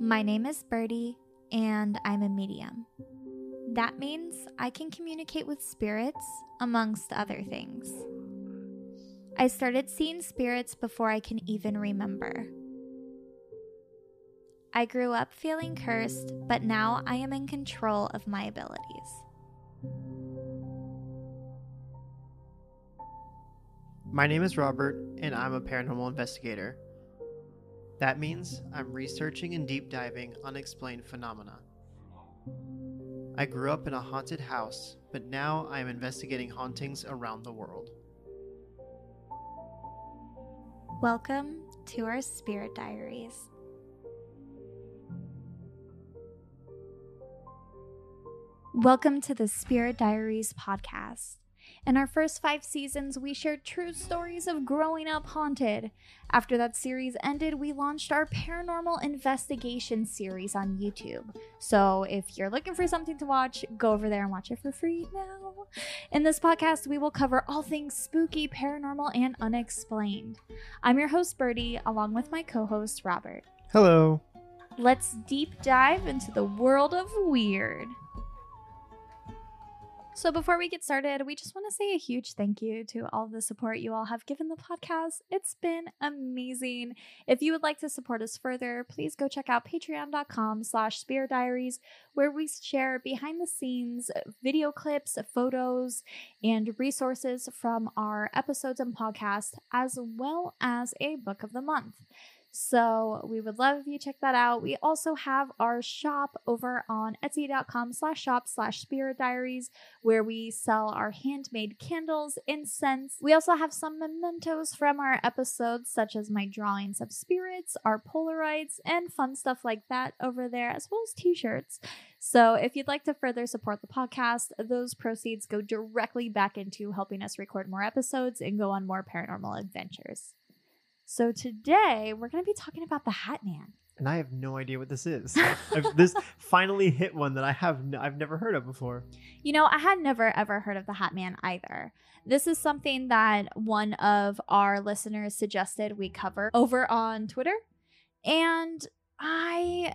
My name is Birdie, and I'm a medium. That means I can communicate with spirits, amongst other things. I started seeing spirits before I can even remember. I grew up feeling cursed, but now I am in control of my abilities. My name is Robert, and I'm a paranormal investigator. That means I'm researching and deep diving unexplained phenomena. I grew up in a haunted house, but now I am investigating hauntings around the world. Welcome to our Spirit Diaries. Welcome to the Spirit Diaries podcast. In our first five seasons, we shared true stories of growing up haunted. After that series ended, we launched our paranormal investigation series on YouTube. So if you're looking for something to watch, go over there and watch it for free now. In this podcast, we will cover all things spooky, paranormal, and unexplained. I'm your host, Birdie, along with my co host, Robert. Hello. Let's deep dive into the world of weird. So, before we get started, we just want to say a huge thank you to all the support you all have given the podcast. It's been amazing. If you would like to support us further, please go check out patreon.com slash spirit diaries, where we share behind the scenes video clips, photos, and resources from our episodes and podcast, as well as a book of the month. So we would love if you check that out. We also have our shop over on etsy.com slash shop slash spirit diaries where we sell our handmade candles, incense. We also have some mementos from our episodes, such as my drawings of spirits, our Polaroids, and fun stuff like that over there, as well as t-shirts. So if you'd like to further support the podcast, those proceeds go directly back into helping us record more episodes and go on more paranormal adventures. So today we're going to be talking about the Hat Man. And I have no idea what this is. I've, this finally hit one that I have n- I've never heard of before. You know, I had never ever heard of the Hat Man either. This is something that one of our listeners suggested we cover over on Twitter. And I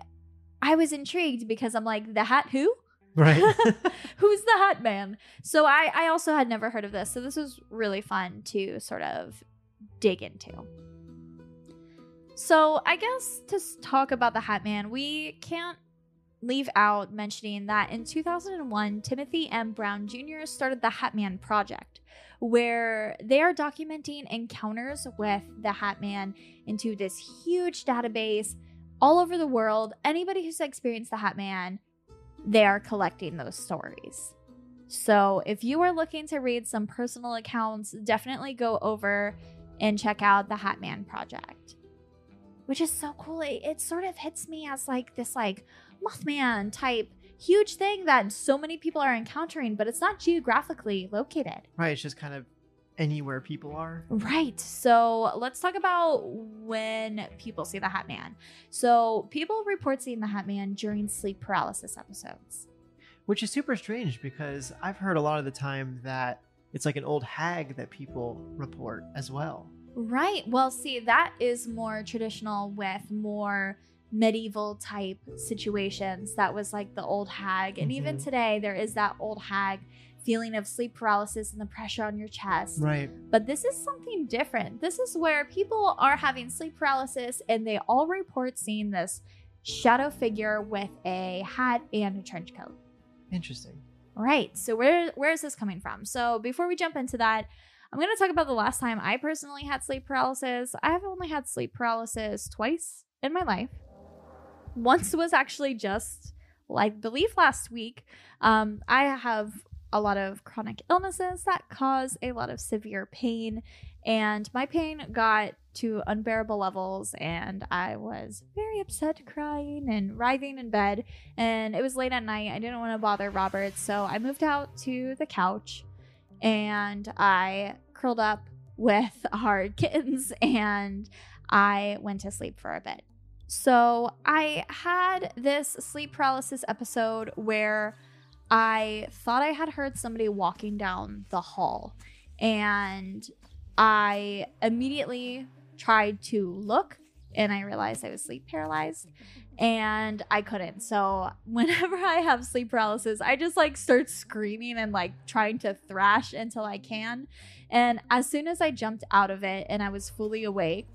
I was intrigued because I'm like, the hat who? Right. Who's the Hat Man? So I I also had never heard of this. So this was really fun to sort of dig into. So, I guess to talk about the Hat Man, we can't leave out mentioning that in 2001, Timothy M. Brown Jr. started the Hat Man Project, where they are documenting encounters with the Hat Man into this huge database all over the world. Anybody who's experienced the Hat Man, they are collecting those stories. So, if you are looking to read some personal accounts, definitely go over and check out the Hat Man Project which is so cool. It, it sort of hits me as like this like Mothman type huge thing that so many people are encountering, but it's not geographically located. right. It's just kind of anywhere people are. Right. So let's talk about when people see the Hat Man. So people report seeing the Hat Man during sleep paralysis episodes. Which is super strange because I've heard a lot of the time that it's like an old hag that people report as well. Right. Well, see, that is more traditional with more medieval type situations. That was like the old hag. And even Mhm. today, there is that old hag feeling of sleep paralysis and the pressure on your chest. Right. But this is something different. This is where people are having sleep paralysis and they all report seeing this shadow figure with a hat and a trench coat. Interesting. Right. So where where is this coming from? So before we jump into that, I'm going to talk about the last time I personally had sleep paralysis. I have only had sleep paralysis twice in my life. Once was actually just like believe last week. Um, I have a lot of chronic illnesses that cause a lot of severe pain, and my pain got to unbearable levels, and I was very upset, crying and writhing in bed. And it was late at night. I didn't want to bother Robert, so I moved out to the couch and I curled up with our kittens and I went to sleep for a bit. So I had this sleep paralysis episode where I thought I had heard somebody walking down the hall and I immediately tried to look and I realized I was sleep paralyzed mm-hmm. and I couldn't. So whenever I have sleep paralysis, I just like start screaming and like trying to thrash until I can. And as soon as I jumped out of it and I was fully awake,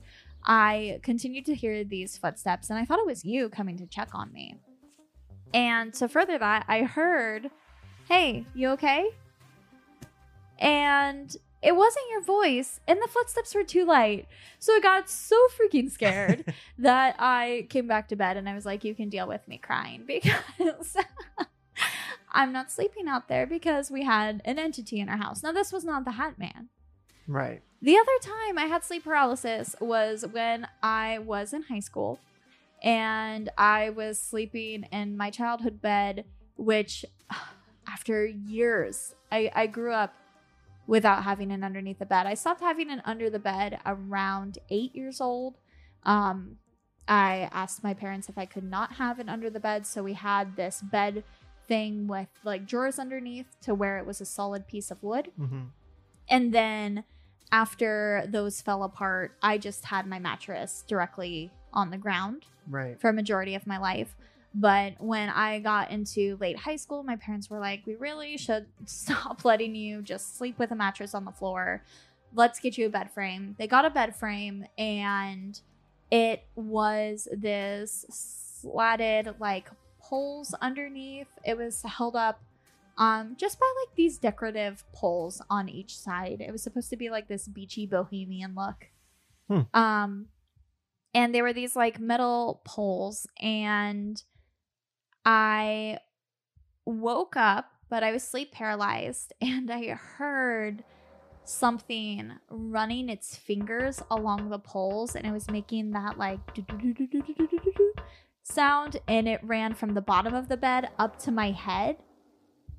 I continued to hear these footsteps and I thought it was you coming to check on me. And to further that, I heard, Hey, you okay? And it wasn't your voice, and the footsteps were too light. So I got so freaking scared that I came back to bed and I was like, You can deal with me crying because I'm not sleeping out there because we had an entity in our house. Now, this was not the Hat Man. Right. The other time I had sleep paralysis was when I was in high school and I was sleeping in my childhood bed, which after years, I, I grew up without having an underneath the bed. I stopped having an under the bed around eight years old. Um, I asked my parents if I could not have an under the bed, so we had this bed thing with like drawers underneath to where it was a solid piece of wood. Mm-hmm. And then after those fell apart, I just had my mattress directly on the ground Right. for a majority of my life. But when I got into late high school, my parents were like, we really should stop letting you just sleep with a mattress on the floor. Let's get you a bed frame. They got a bed frame and it was this slatted like poles underneath. It was held up um just by like these decorative poles on each side. It was supposed to be like this beachy bohemian look. Hmm. Um and there were these like metal poles and I woke up, but I was sleep paralyzed and I heard something running its fingers along the poles and it was making that like sound and it ran from the bottom of the bed up to my head.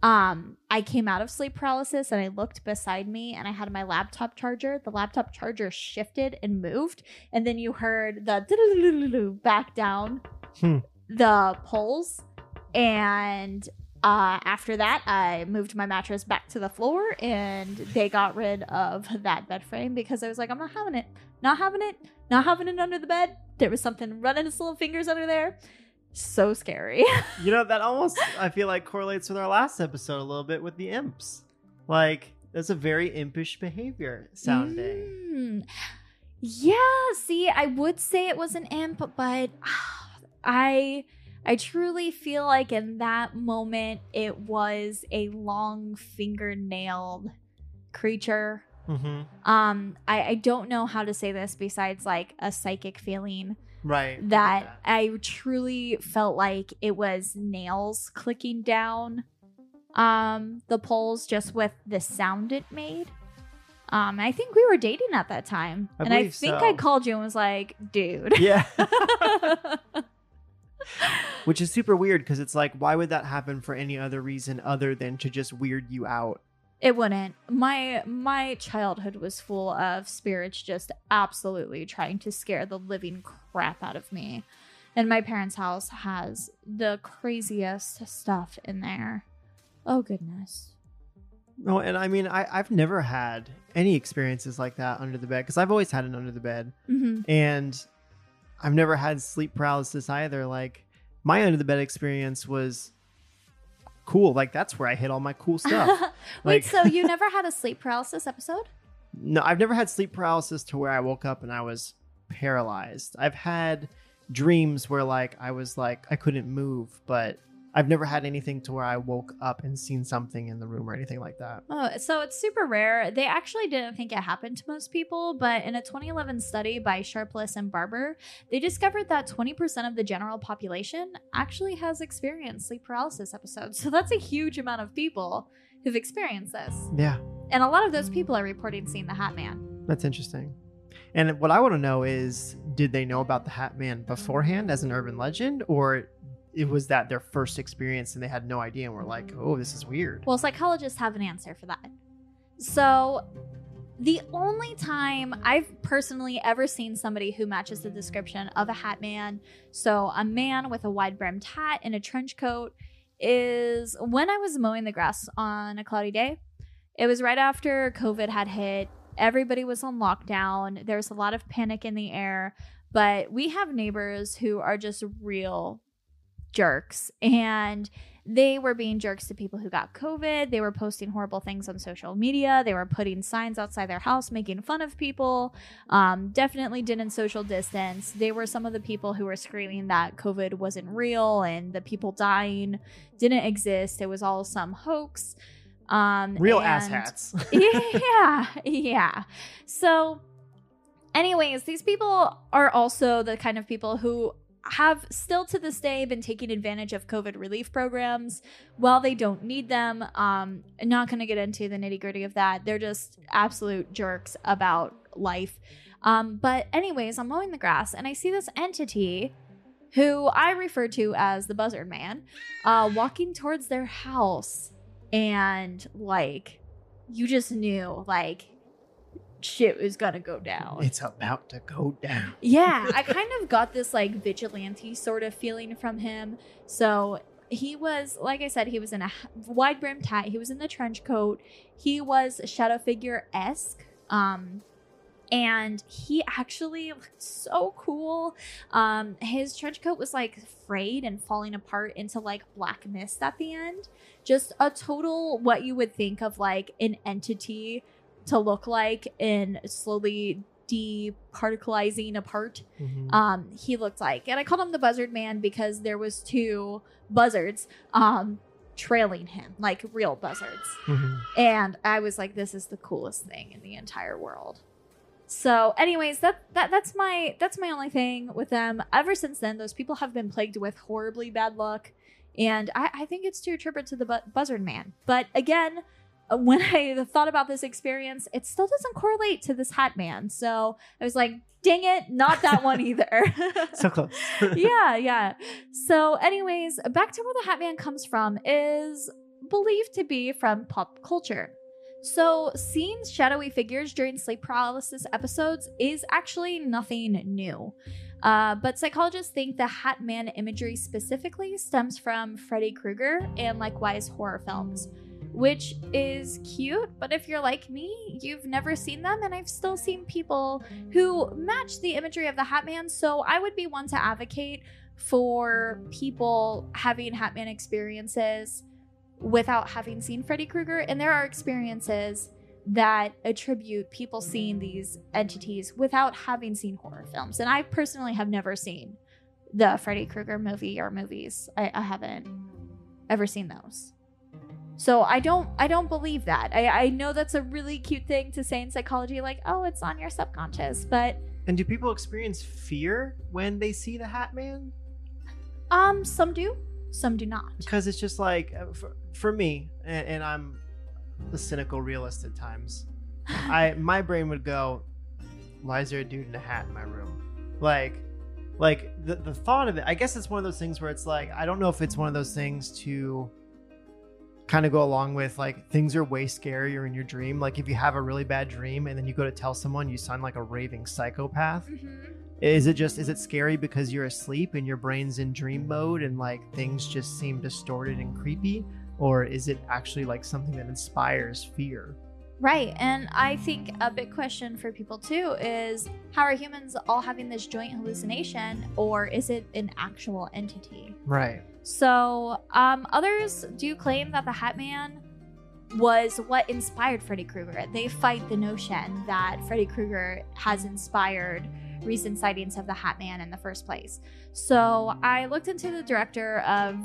Um, I came out of sleep paralysis and I looked beside me and I had my laptop charger. The laptop charger shifted and moved, and then you heard the back down Hmm. the poles. And uh, after that, I moved my mattress back to the floor and they got rid of that bed frame because I was like, I'm not having it. Not having it. Not having it under the bed. There was something running its little fingers under there. So scary. You know, that almost I feel like correlates with our last episode a little bit with the imps. Like that's a very impish behavior sounding. Mm. Yeah, see, I would say it was an imp, but I I truly feel like in that moment it was a long fingernailed creature. Mm-hmm. Um, I, I don't know how to say this besides like a psychic feeling Right. that I truly felt like it was nails clicking down um the poles just with the sound it made. Um I think we were dating at that time. I and I think so. I called you and was like, dude. Yeah. Which is super weird because it's like, why would that happen for any other reason other than to just weird you out? it wouldn't. My my childhood was full of spirits just absolutely trying to scare the living crap out of me. And my parents' house has the craziest stuff in there. Oh goodness. No, and I mean, I, I've never had any experiences like that under the bed because I've always had an under the bed, hmm and I've never had sleep paralysis either. Like my under the bed experience was cool. Like that's where I hit all my cool stuff. Wait, Like- so you never had a sleep paralysis episode? No, I've never had sleep paralysis to where I woke up and I was paralyzed. I've had dreams where like I was like I couldn't move, but I've never had anything to where I woke up and seen something in the room or anything like that. Oh, so it's super rare. They actually didn't think it happened to most people, but in a 2011 study by Sharpless and Barber, they discovered that 20% of the general population actually has experienced sleep paralysis episodes. So that's a huge amount of people who've experienced this. Yeah, And a lot of those people are reporting seeing the Hat Man. that's interesting. And what I want to know is did they know about the Hat Man beforehand as an urban legend or it was that their first experience and they had no idea and were like, "Oh, this is weird." Well, psychologists have an answer for that. So, the only time I've personally ever seen somebody who matches the description of a hat man, so a man with a wide brimmed hat and a trench coat, is when I was mowing the grass on a cloudy day. It was right after COVID had hit. Everybody was on lockdown. There was a lot of panic in the air. but we have neighbors who are just real jerks and they were being jerks to people who got COVID. They were posting horrible things on social media. They were putting signs outside their house making fun of people. Um, definitely didn't social distance. They were some of the people who were screaming that COVID wasn't real and the people dying didn't exist. It was all some hoax. Um, Real and- asshats. yeah, yeah. So, anyways, these people are also the kind of people who have still to this day been taking advantage of COVID relief programs while they don't need them. Um, I'm not going to get into the nitty gritty of that. They're just absolute jerks about life. Um, but, anyways, I'm mowing the grass and I see this entity who I refer to as the Buzzard Man uh, walking towards their house. And, like, you just knew, like, shit was gonna go down. it's about to go down. Yeah, I kind of got this like vigilante sort of feeling from him. So he was, like I said, he was in a wide brimmed hat. He was in the trench coat. He was shadow figure esque. Um, and he actually looked so cool. Um, his trench coat was like frayed and falling apart into like black mist at the end. Just a total what you would think of like an entity to look like in slowly departicleizing apart. Mhm. um he looked like and i called him the buzzard man because there was two buzzards um trailing him like real buzzards. Mhm. and i was like this is the coolest thing in the entire world. So anyways that, that that's my that's my only thing with them. Ever since then those people have been plagued with horribly bad luck. And i, I think it's to attribute to the bu- buzzard man. But again when i thought about this experience it still doesn't correlate to this hat man so i was like dang it not that one either So close. yeah, yeah. So, anyways, back to where the Hat Man comes from is believed to be from pop culture. So, seeing shadowy figures during sleep paralysis episodes is actually nothing new. Uh, but psychologists think the Hat Man imagery specifically stems from Freddy Krueger and likewise horror films, which is cute. But if you're like me, you've never seen them, and I've still seen people who match the imagery of the Hat Man. So I would be one to advocate for people having Hat Man experiences without having seen Freddy Krueger. And there are experiences that attribute people seeing these entities without having seen horror films. And I personally have never seen the Freddy Krueger movie or movies. I, I haven't ever seen those. So I don't I don't believe that. I, I know that's a really cute thing to say in psychology, like, oh, it's on your subconscious, but And do people experience fear when they see the Hat Man? um some do, some do not. Because it's just like uh, for, for me, and, and I'm the cynical realist at times. I my brain would go, "Why is there a dude in a hat in my room?" Like, like the the thought of it. I guess it's one of those things where it's like I don't know if it's one of those things to kind of go along with like things are way scarier in your dream. Like if you have a really bad dream and then you go to tell someone, you sound like a raving psychopath. Mm-hmm. Is it just is it scary because you're asleep and your brain's in dream mode and like things just seem distorted and creepy? Or is it actually like something that inspires fear? Right. And I think a big question for people too is how are humans all having this joint hallucination or is it an actual entity? Right. So, um, others do claim that the Hat Man was what inspired Freddy Krueger. They fight the notion that Freddy Krueger has inspired recent sightings of the Hat Man in the first place. So, I looked into the director of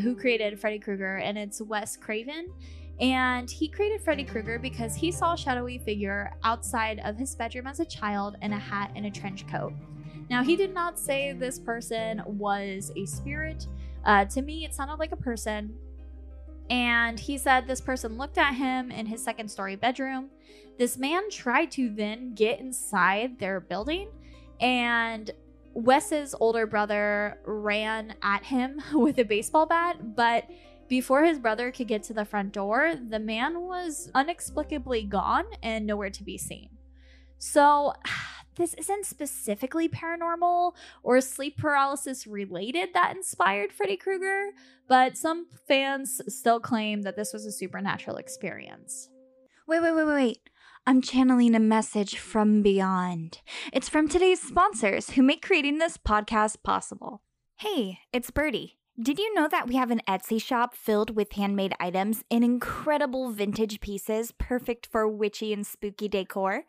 who created Freddy Krueger, and it's Wes Craven. And he created Freddy Krueger because he saw a shadowy figure outside of his bedroom as a child in a hat and a trench coat. Now, he did not say this person was a spirit. Uh, to me, it sounded like a person. And he said this person looked at him in his second story bedroom. This man tried to then get inside their building, and Wes's older brother ran at him with a baseball bat. But before his brother could get to the front door, the man was inexplicably gone and nowhere to be seen. So, this isn't specifically paranormal or sleep paralysis related that inspired Freddy Krueger, but some fans still claim that this was a supernatural experience. Wait, wait, wait, wait, wait. I'm channeling a message from beyond. It's from today's sponsors who make creating this podcast possible. Hey, it's Birdie. Did you know that we have an Etsy shop filled with handmade items and incredible vintage pieces perfect for witchy and spooky decor?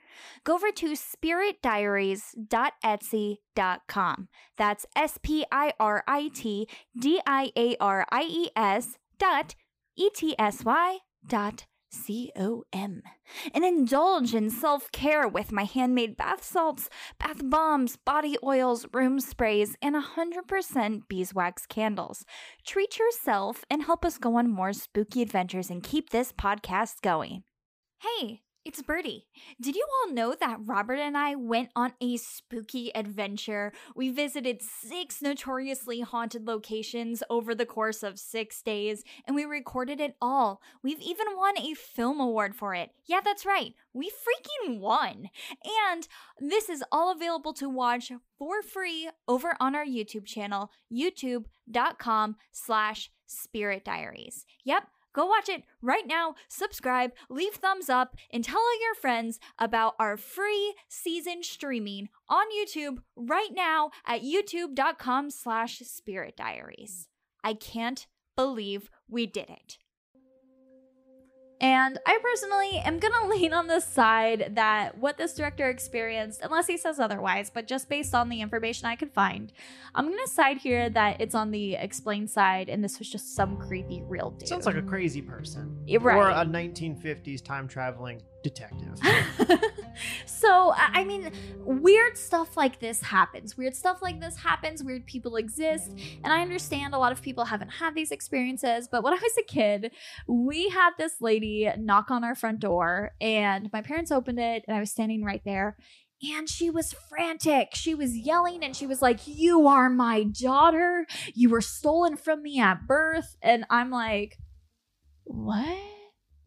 Go over to spiritdiaries.etsy.com. That's S P I R I T D I A R I E S dot E T S Y dot C O M. And indulge in self care with my handmade bath salts, bath bombs, body oils, room sprays, and 100% beeswax candles. Treat yourself and help us go on more spooky adventures and keep this podcast going. Hey, it's Birdie. Did you all know that Robert and I went on a spooky adventure? We visited six notoriously haunted locations over the course of six days, and we recorded it all. We've even won a film award for it. Yeah, that's right. We freaking won. And this is all available to watch for free over on our YouTube channel, youtube.com slash spirit diaries. Yep. Go watch it right now, subscribe, leave thumbs up, and tell all your friends about our free season streaming on YouTube right now at youtube.com slash spirit diaries. I can't believe we did it. And I personally am going to lean on the side that what this director experienced, unless he says otherwise, but just based on the information I could find, I'm going to side here that it's on the explained side and this was just some creepy real dude. Sounds like a crazy person. Right. Or a 1950s time traveling detective. so, I mean, weird stuff like this happens. Weird stuff like this happens. Weird people exist. And I understand a lot of people haven't had these experiences, but when I was a kid, we had this lady knock on our front door, and my parents opened it, and I was standing right there. And she was frantic. She was yelling and she was like, You are my daughter. You were stolen from me at birth. And I'm like, What?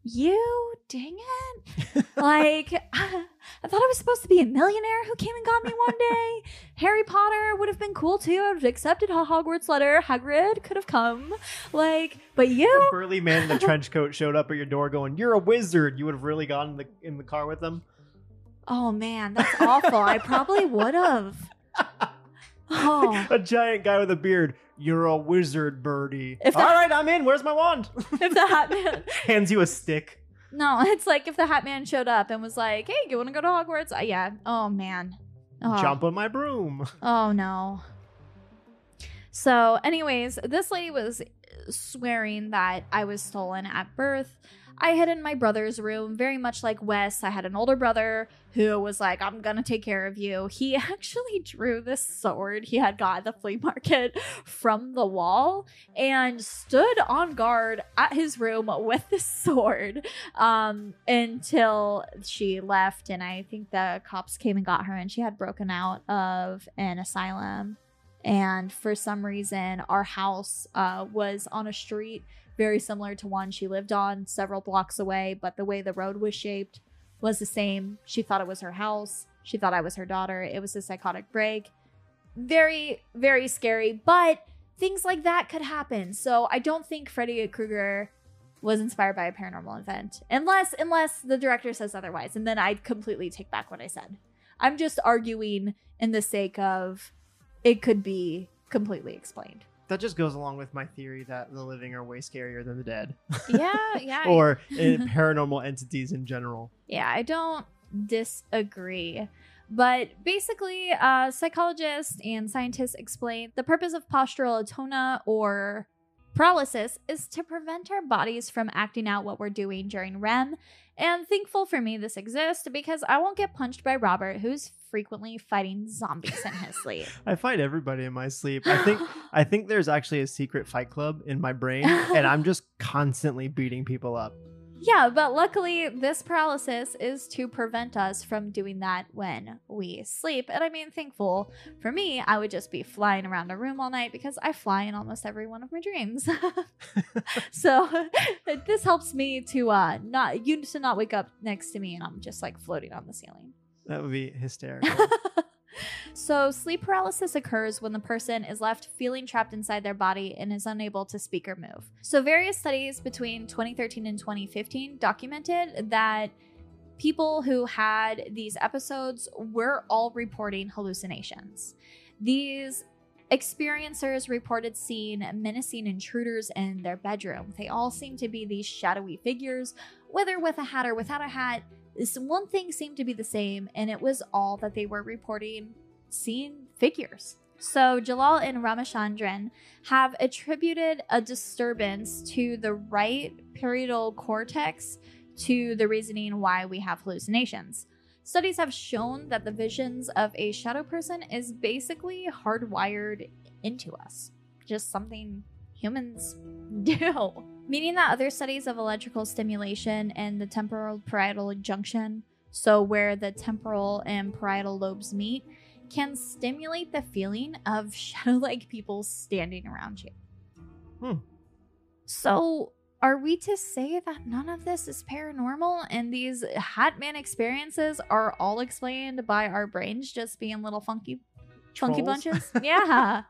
You? Dang it. like, I thought I was supposed to be a millionaire who came and got me one day. Harry Potter would have been cool too. I would have accepted a Hogwarts letter. Hagrid could have come. Like, but you a burly man in a trench coat showed up at your door going, You're a wizard. You would have really gone in the, in the car with them. Oh man, that's awful. I probably would have. Oh, A giant guy with a beard. You're a wizard, Birdie. If All that- I'm in. Where's my wand? if the Hat Man. Hands you a stick. No, it's like if the Hat Man showed up and was like, "Hey, you want to go to Hogwarts?" Uh, yeah. Oh man. Oh. Jump on my broom. Oh no. So, anyways, this lady was swearing that I was stolen at birth. I hid in my brother's room, very much like Wes. I had an older brother who was like, I'm gonna take care of you. He actually drew this sword he had got at the flea market from the wall and stood on guard at his room with this sword um, until she left. And I think the cops came and got her, and she had broken out of an asylum. And for some reason, our house uh, was on a street very similar to one she lived on several blocks away, but the way the road was shaped was the same. She thought it was her house. She thought I was her daughter. It was a psychotic break. Very, very scary, but things like that could happen. So I don't think Freddy Krueger was inspired by a paranormal event, unless unless the director says otherwise, and then I'd completely take back what I said. I'm just arguing in the sake of it could be completely explained. That just goes along with my theory that the living are way scarier than the dead. Yeah, yeah. or in paranormal entities in general. Yeah, I don't disagree. But basically, uh, psychologists and scientists explain the purpose of postural atonia or paralysis is to prevent our bodies from acting out what we're doing during REM. And thankful for me this exists because I won't get punched by Robert, who's frequently fighting zombies in his sleep. I fight everybody in my sleep. I think I think there's actually a secret fight club in my brain, and I'm just constantly beating people up. Yeah, but luckily, this paralysis is to prevent us from doing that when we sleep. And I mean, thankful for me, I would just be flying around a room all night because I fly in almost every one of my dreams. so this helps me to uh not you to not wake up next to me and I'm just like floating on the ceiling. That would be hysterical. so, sleep paralysis occurs when the person is left feeling trapped inside their body and is unable to speak or move. So, various studies between 2013 and 2015 documented that people who had these episodes were all reporting hallucinations. These experiencers reported seeing menacing intruders in their bedroom. They all seemed to be these shadowy figures, whether with a hat or without a hat. This one thing seemed to be the same, and it was all that they were reporting seeing figures. So, Jalal and Ramachandran have attributed a disturbance to the right parietal cortex to the reasoning why we have hallucinations. Studies have shown that the visions of a shadow person is basically hardwired into us, just something humans do. Meaning that other studies of electrical stimulation in the temporal parietal junction, so where the temporal and parietal lobes meet, can stimulate the feeling of shadow like people standing around you. Hmm. So, are we to say that none of this is paranormal and these Hatman experiences are all explained by our brains just being little funky, funky Trolls? bunches? yeah.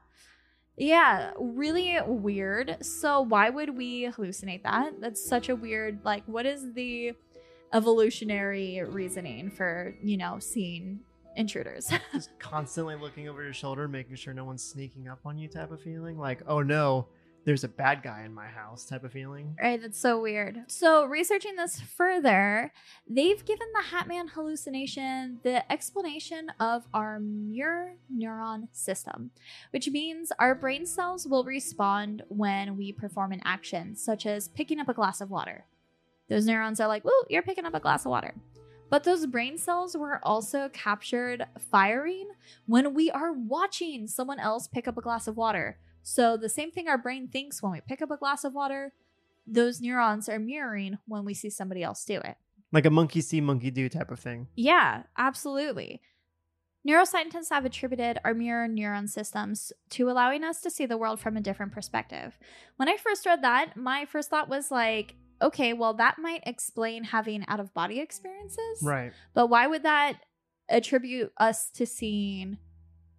Yeah, really weird. So, why would we hallucinate that? That's such a weird, like, what is the evolutionary reasoning for, you know, seeing intruders? Just constantly looking over your shoulder, making sure no one's sneaking up on you type of feeling. Like, oh no, there's a bad guy in my house type of feeling. Right, that's so weird. So, researching this further, they've given the Hatman hallucination the explanation of our mirror neuron system, which means our brain cells will respond when we perform an action, such as picking up a glass of water. Those neurons are like, "Woo, you're picking up a glass of water." But those brain cells were also captured firing when we are watching someone else pick up a glass of water. So, the same thing our brain thinks when we pick up a glass of water, those neurons are mirroring when we see somebody else do it. Like a monkey see, monkey do type of thing. Yeah, absolutely. Neuroscientists have attributed our mirror neuron systems to allowing us to see the world from a different perspective. When I first read that, my first thought was like, okay, well, that might explain having out of body experiences. Right. But why would that attribute us to seeing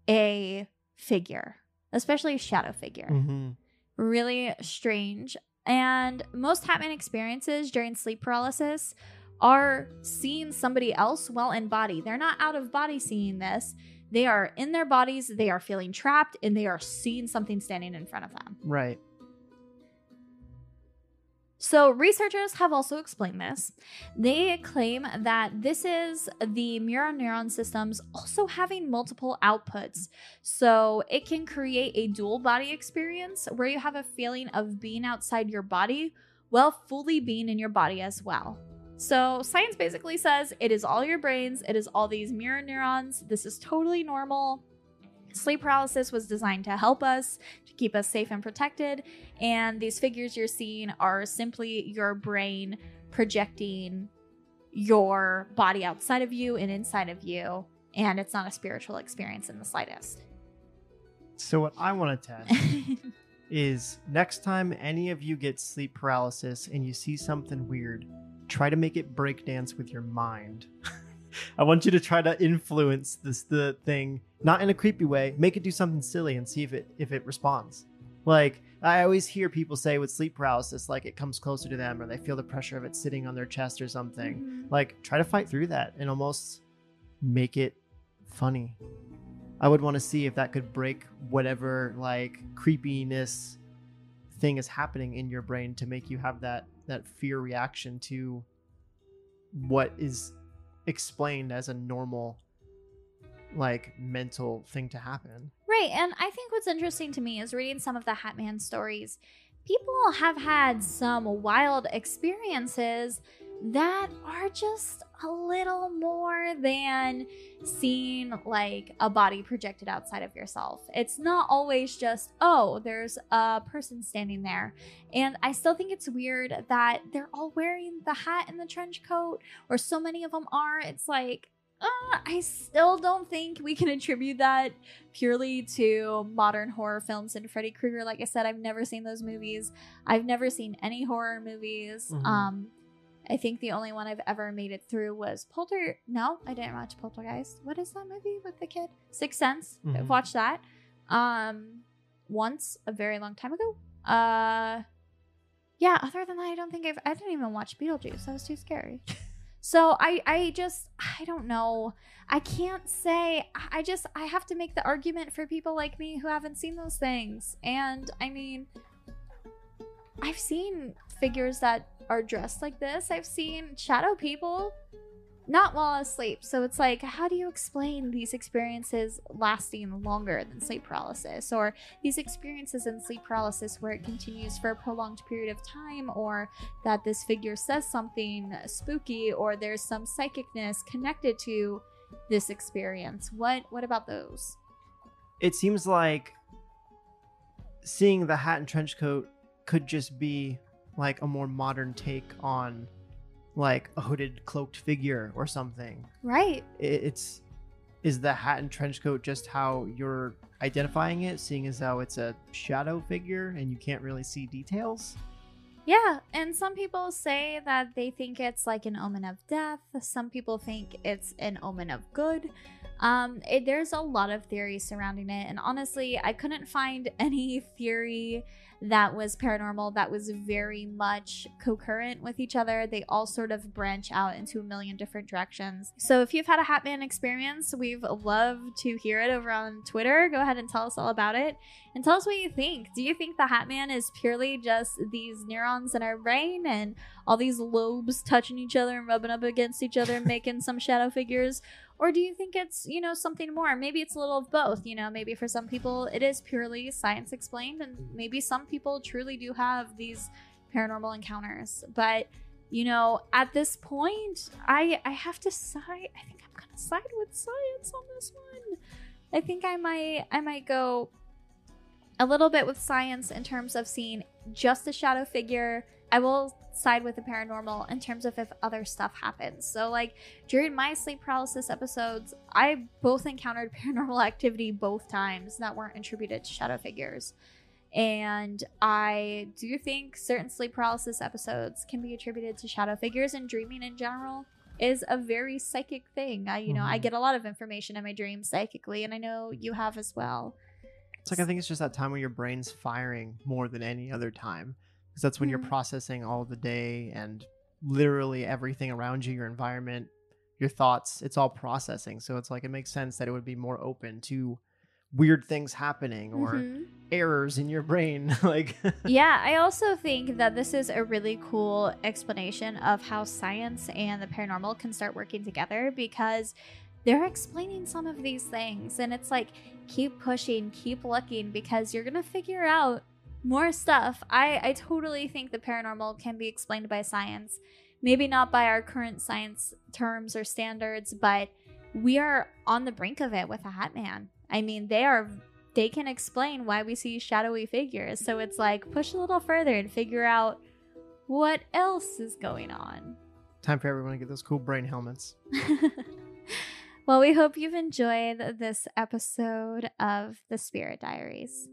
a figure, especially a shadow figure? hmm Really strange. And most Hatman experiences during sleep paralysis are seeing somebody else well in body. They're not out of body seeing this. They are in their bodies, they are feeling trapped, and they are seeing something standing in front of them. Right. So, researchers have also explained this. They claim that this is the mirror neuron systems also having multiple outputs. So, it can create a dual body experience where you have a feeling of being outside your body while fully being in your body as well. So, science basically says it is all your brains, it is all these mirror neurons. This is totally normal. Sleep paralysis was designed to help us, to keep us safe and protected. And these figures you're seeing are simply your brain projecting your body outside of you and inside of you. And it's not a spiritual experience in the slightest. So what I want to test is next time any of you get sleep paralysis and you see something weird, try to make it breakdance with your mind. I want you to try to influence this the thing, not in a creepy way. Make it do something silly and see if it if it responds. Like I always hear people say with sleep paralysis, like it comes closer to them or they feel the pressure of it sitting on their chest or something. Like try to fight through that and almost make it funny. I would want to see if that could break whatever like creepiness thing is happening in your brain to make you have that that fear reaction to what is explained as a normal like mental thing to happen. Right. And I think what's interesting to me is reading some of the Hatman stories. People have had some wild experiences that are just a little more than seeing like a body projected outside of yourself. It's not always just, oh, there's a person standing there. And I still think it's weird that they're all wearing the hat and the trench coat, or so many of them are. It's like, uh, I still don't think we can attribute that purely to modern horror films and Freddy Krueger. Like I said, I've never seen those movies. I've never seen any horror movies. Mhm. Um, I think the only one I've ever made it through was Polter. No, I didn't watch Poltergeist. What is that movie with the kid? Sixth Sense. I've Mhm. watched that. Um, once a very long time ago. Uh, yeah. Other than that, I don't think I've. I didn't even watch Beetlejuice. That was too scary. So I I just I don't know. I can't say I just I have to make the argument for people like me who haven't seen those things. And I mean I've seen figures that are dressed like this. I've seen shadow people not while asleep. So it's like, how do you explain these experiences lasting longer than sleep paralysis, or these experiences in sleep paralysis where it continues for a prolonged period of time, or that this figure says something spooky, or there's some psychicness connected to this experience? What what about those? It seems like seeing the hat and trench coat could just be like a more modern take on like a hooded cloaked figure or something Right. It- it's is the hat and trench coat just how you're identifying it seeing as how it's a shadow figure and you can't really see details Yeah, and some people say that they think it's like an omen of death. Some people think it's an omen of good. Um, it, there's a lot of theories surrounding it, and honestly, I couldn't find any theory that was paranormal that was very much concurrent with each other. They all sort of branch out into a million different directions. So if you've had a Hatman experience, we've loved to hear it over on Twitter. Go ahead and tell us all about it and tell us what you think. Do you think the Hatman is purely just these neurons in our brain and all these lobes touching each other and rubbing up against each other and making some shadow figures? Or do you think it's, you know, something more? Maybe it's a little of both. You know, maybe for some people it is purely science explained, and maybe some people truly do have these paranormal encounters. But, you know, at this point, I I have to side I think I'm gonna side with science on this one. I think I might I might go a little bit with science in terms of seeing just a shadow figure. I will side with the paranormal in terms of if other stuff happens. So, like during my sleep paralysis episodes, I both encountered paranormal activity both times that weren't attributed to shadow figures. And I do think certain sleep paralysis episodes can be attributed to shadow figures, and dreaming in general is a very psychic thing. I, you know, I Mhm. get a lot of information in my dreams psychically, and I know you have as well. it's like i think it's just that time where your brain's firing more than any other time because that's when Mhm. you're processing all the day and literally everything around you your environment your thoughts it's all processing so it's like it makes sense that it would be more open to weird things happening or Mhm. errors in your brain like yeah, I also think that this is a really cool explanation of how science and the paranormal can start working together because they're explaining some of these things. And it's like, keep pushing, keep looking because you're going to figure out more stuff. I, I totally think the paranormal can be explained by science. Maybe not by our current science terms or standards, but we are on the brink of it with a Hat Man. I mean, they are they can explain why we see shadowy figures. So it's like push a little further and figure out what else is going on. time for everyone to get those cool brain helmets well, we hope you've enjoyed this episode of the Spirit Diaries.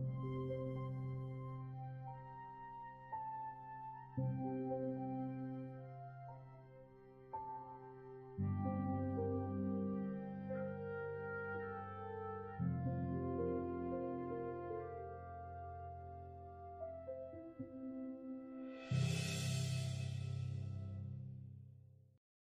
Thank you.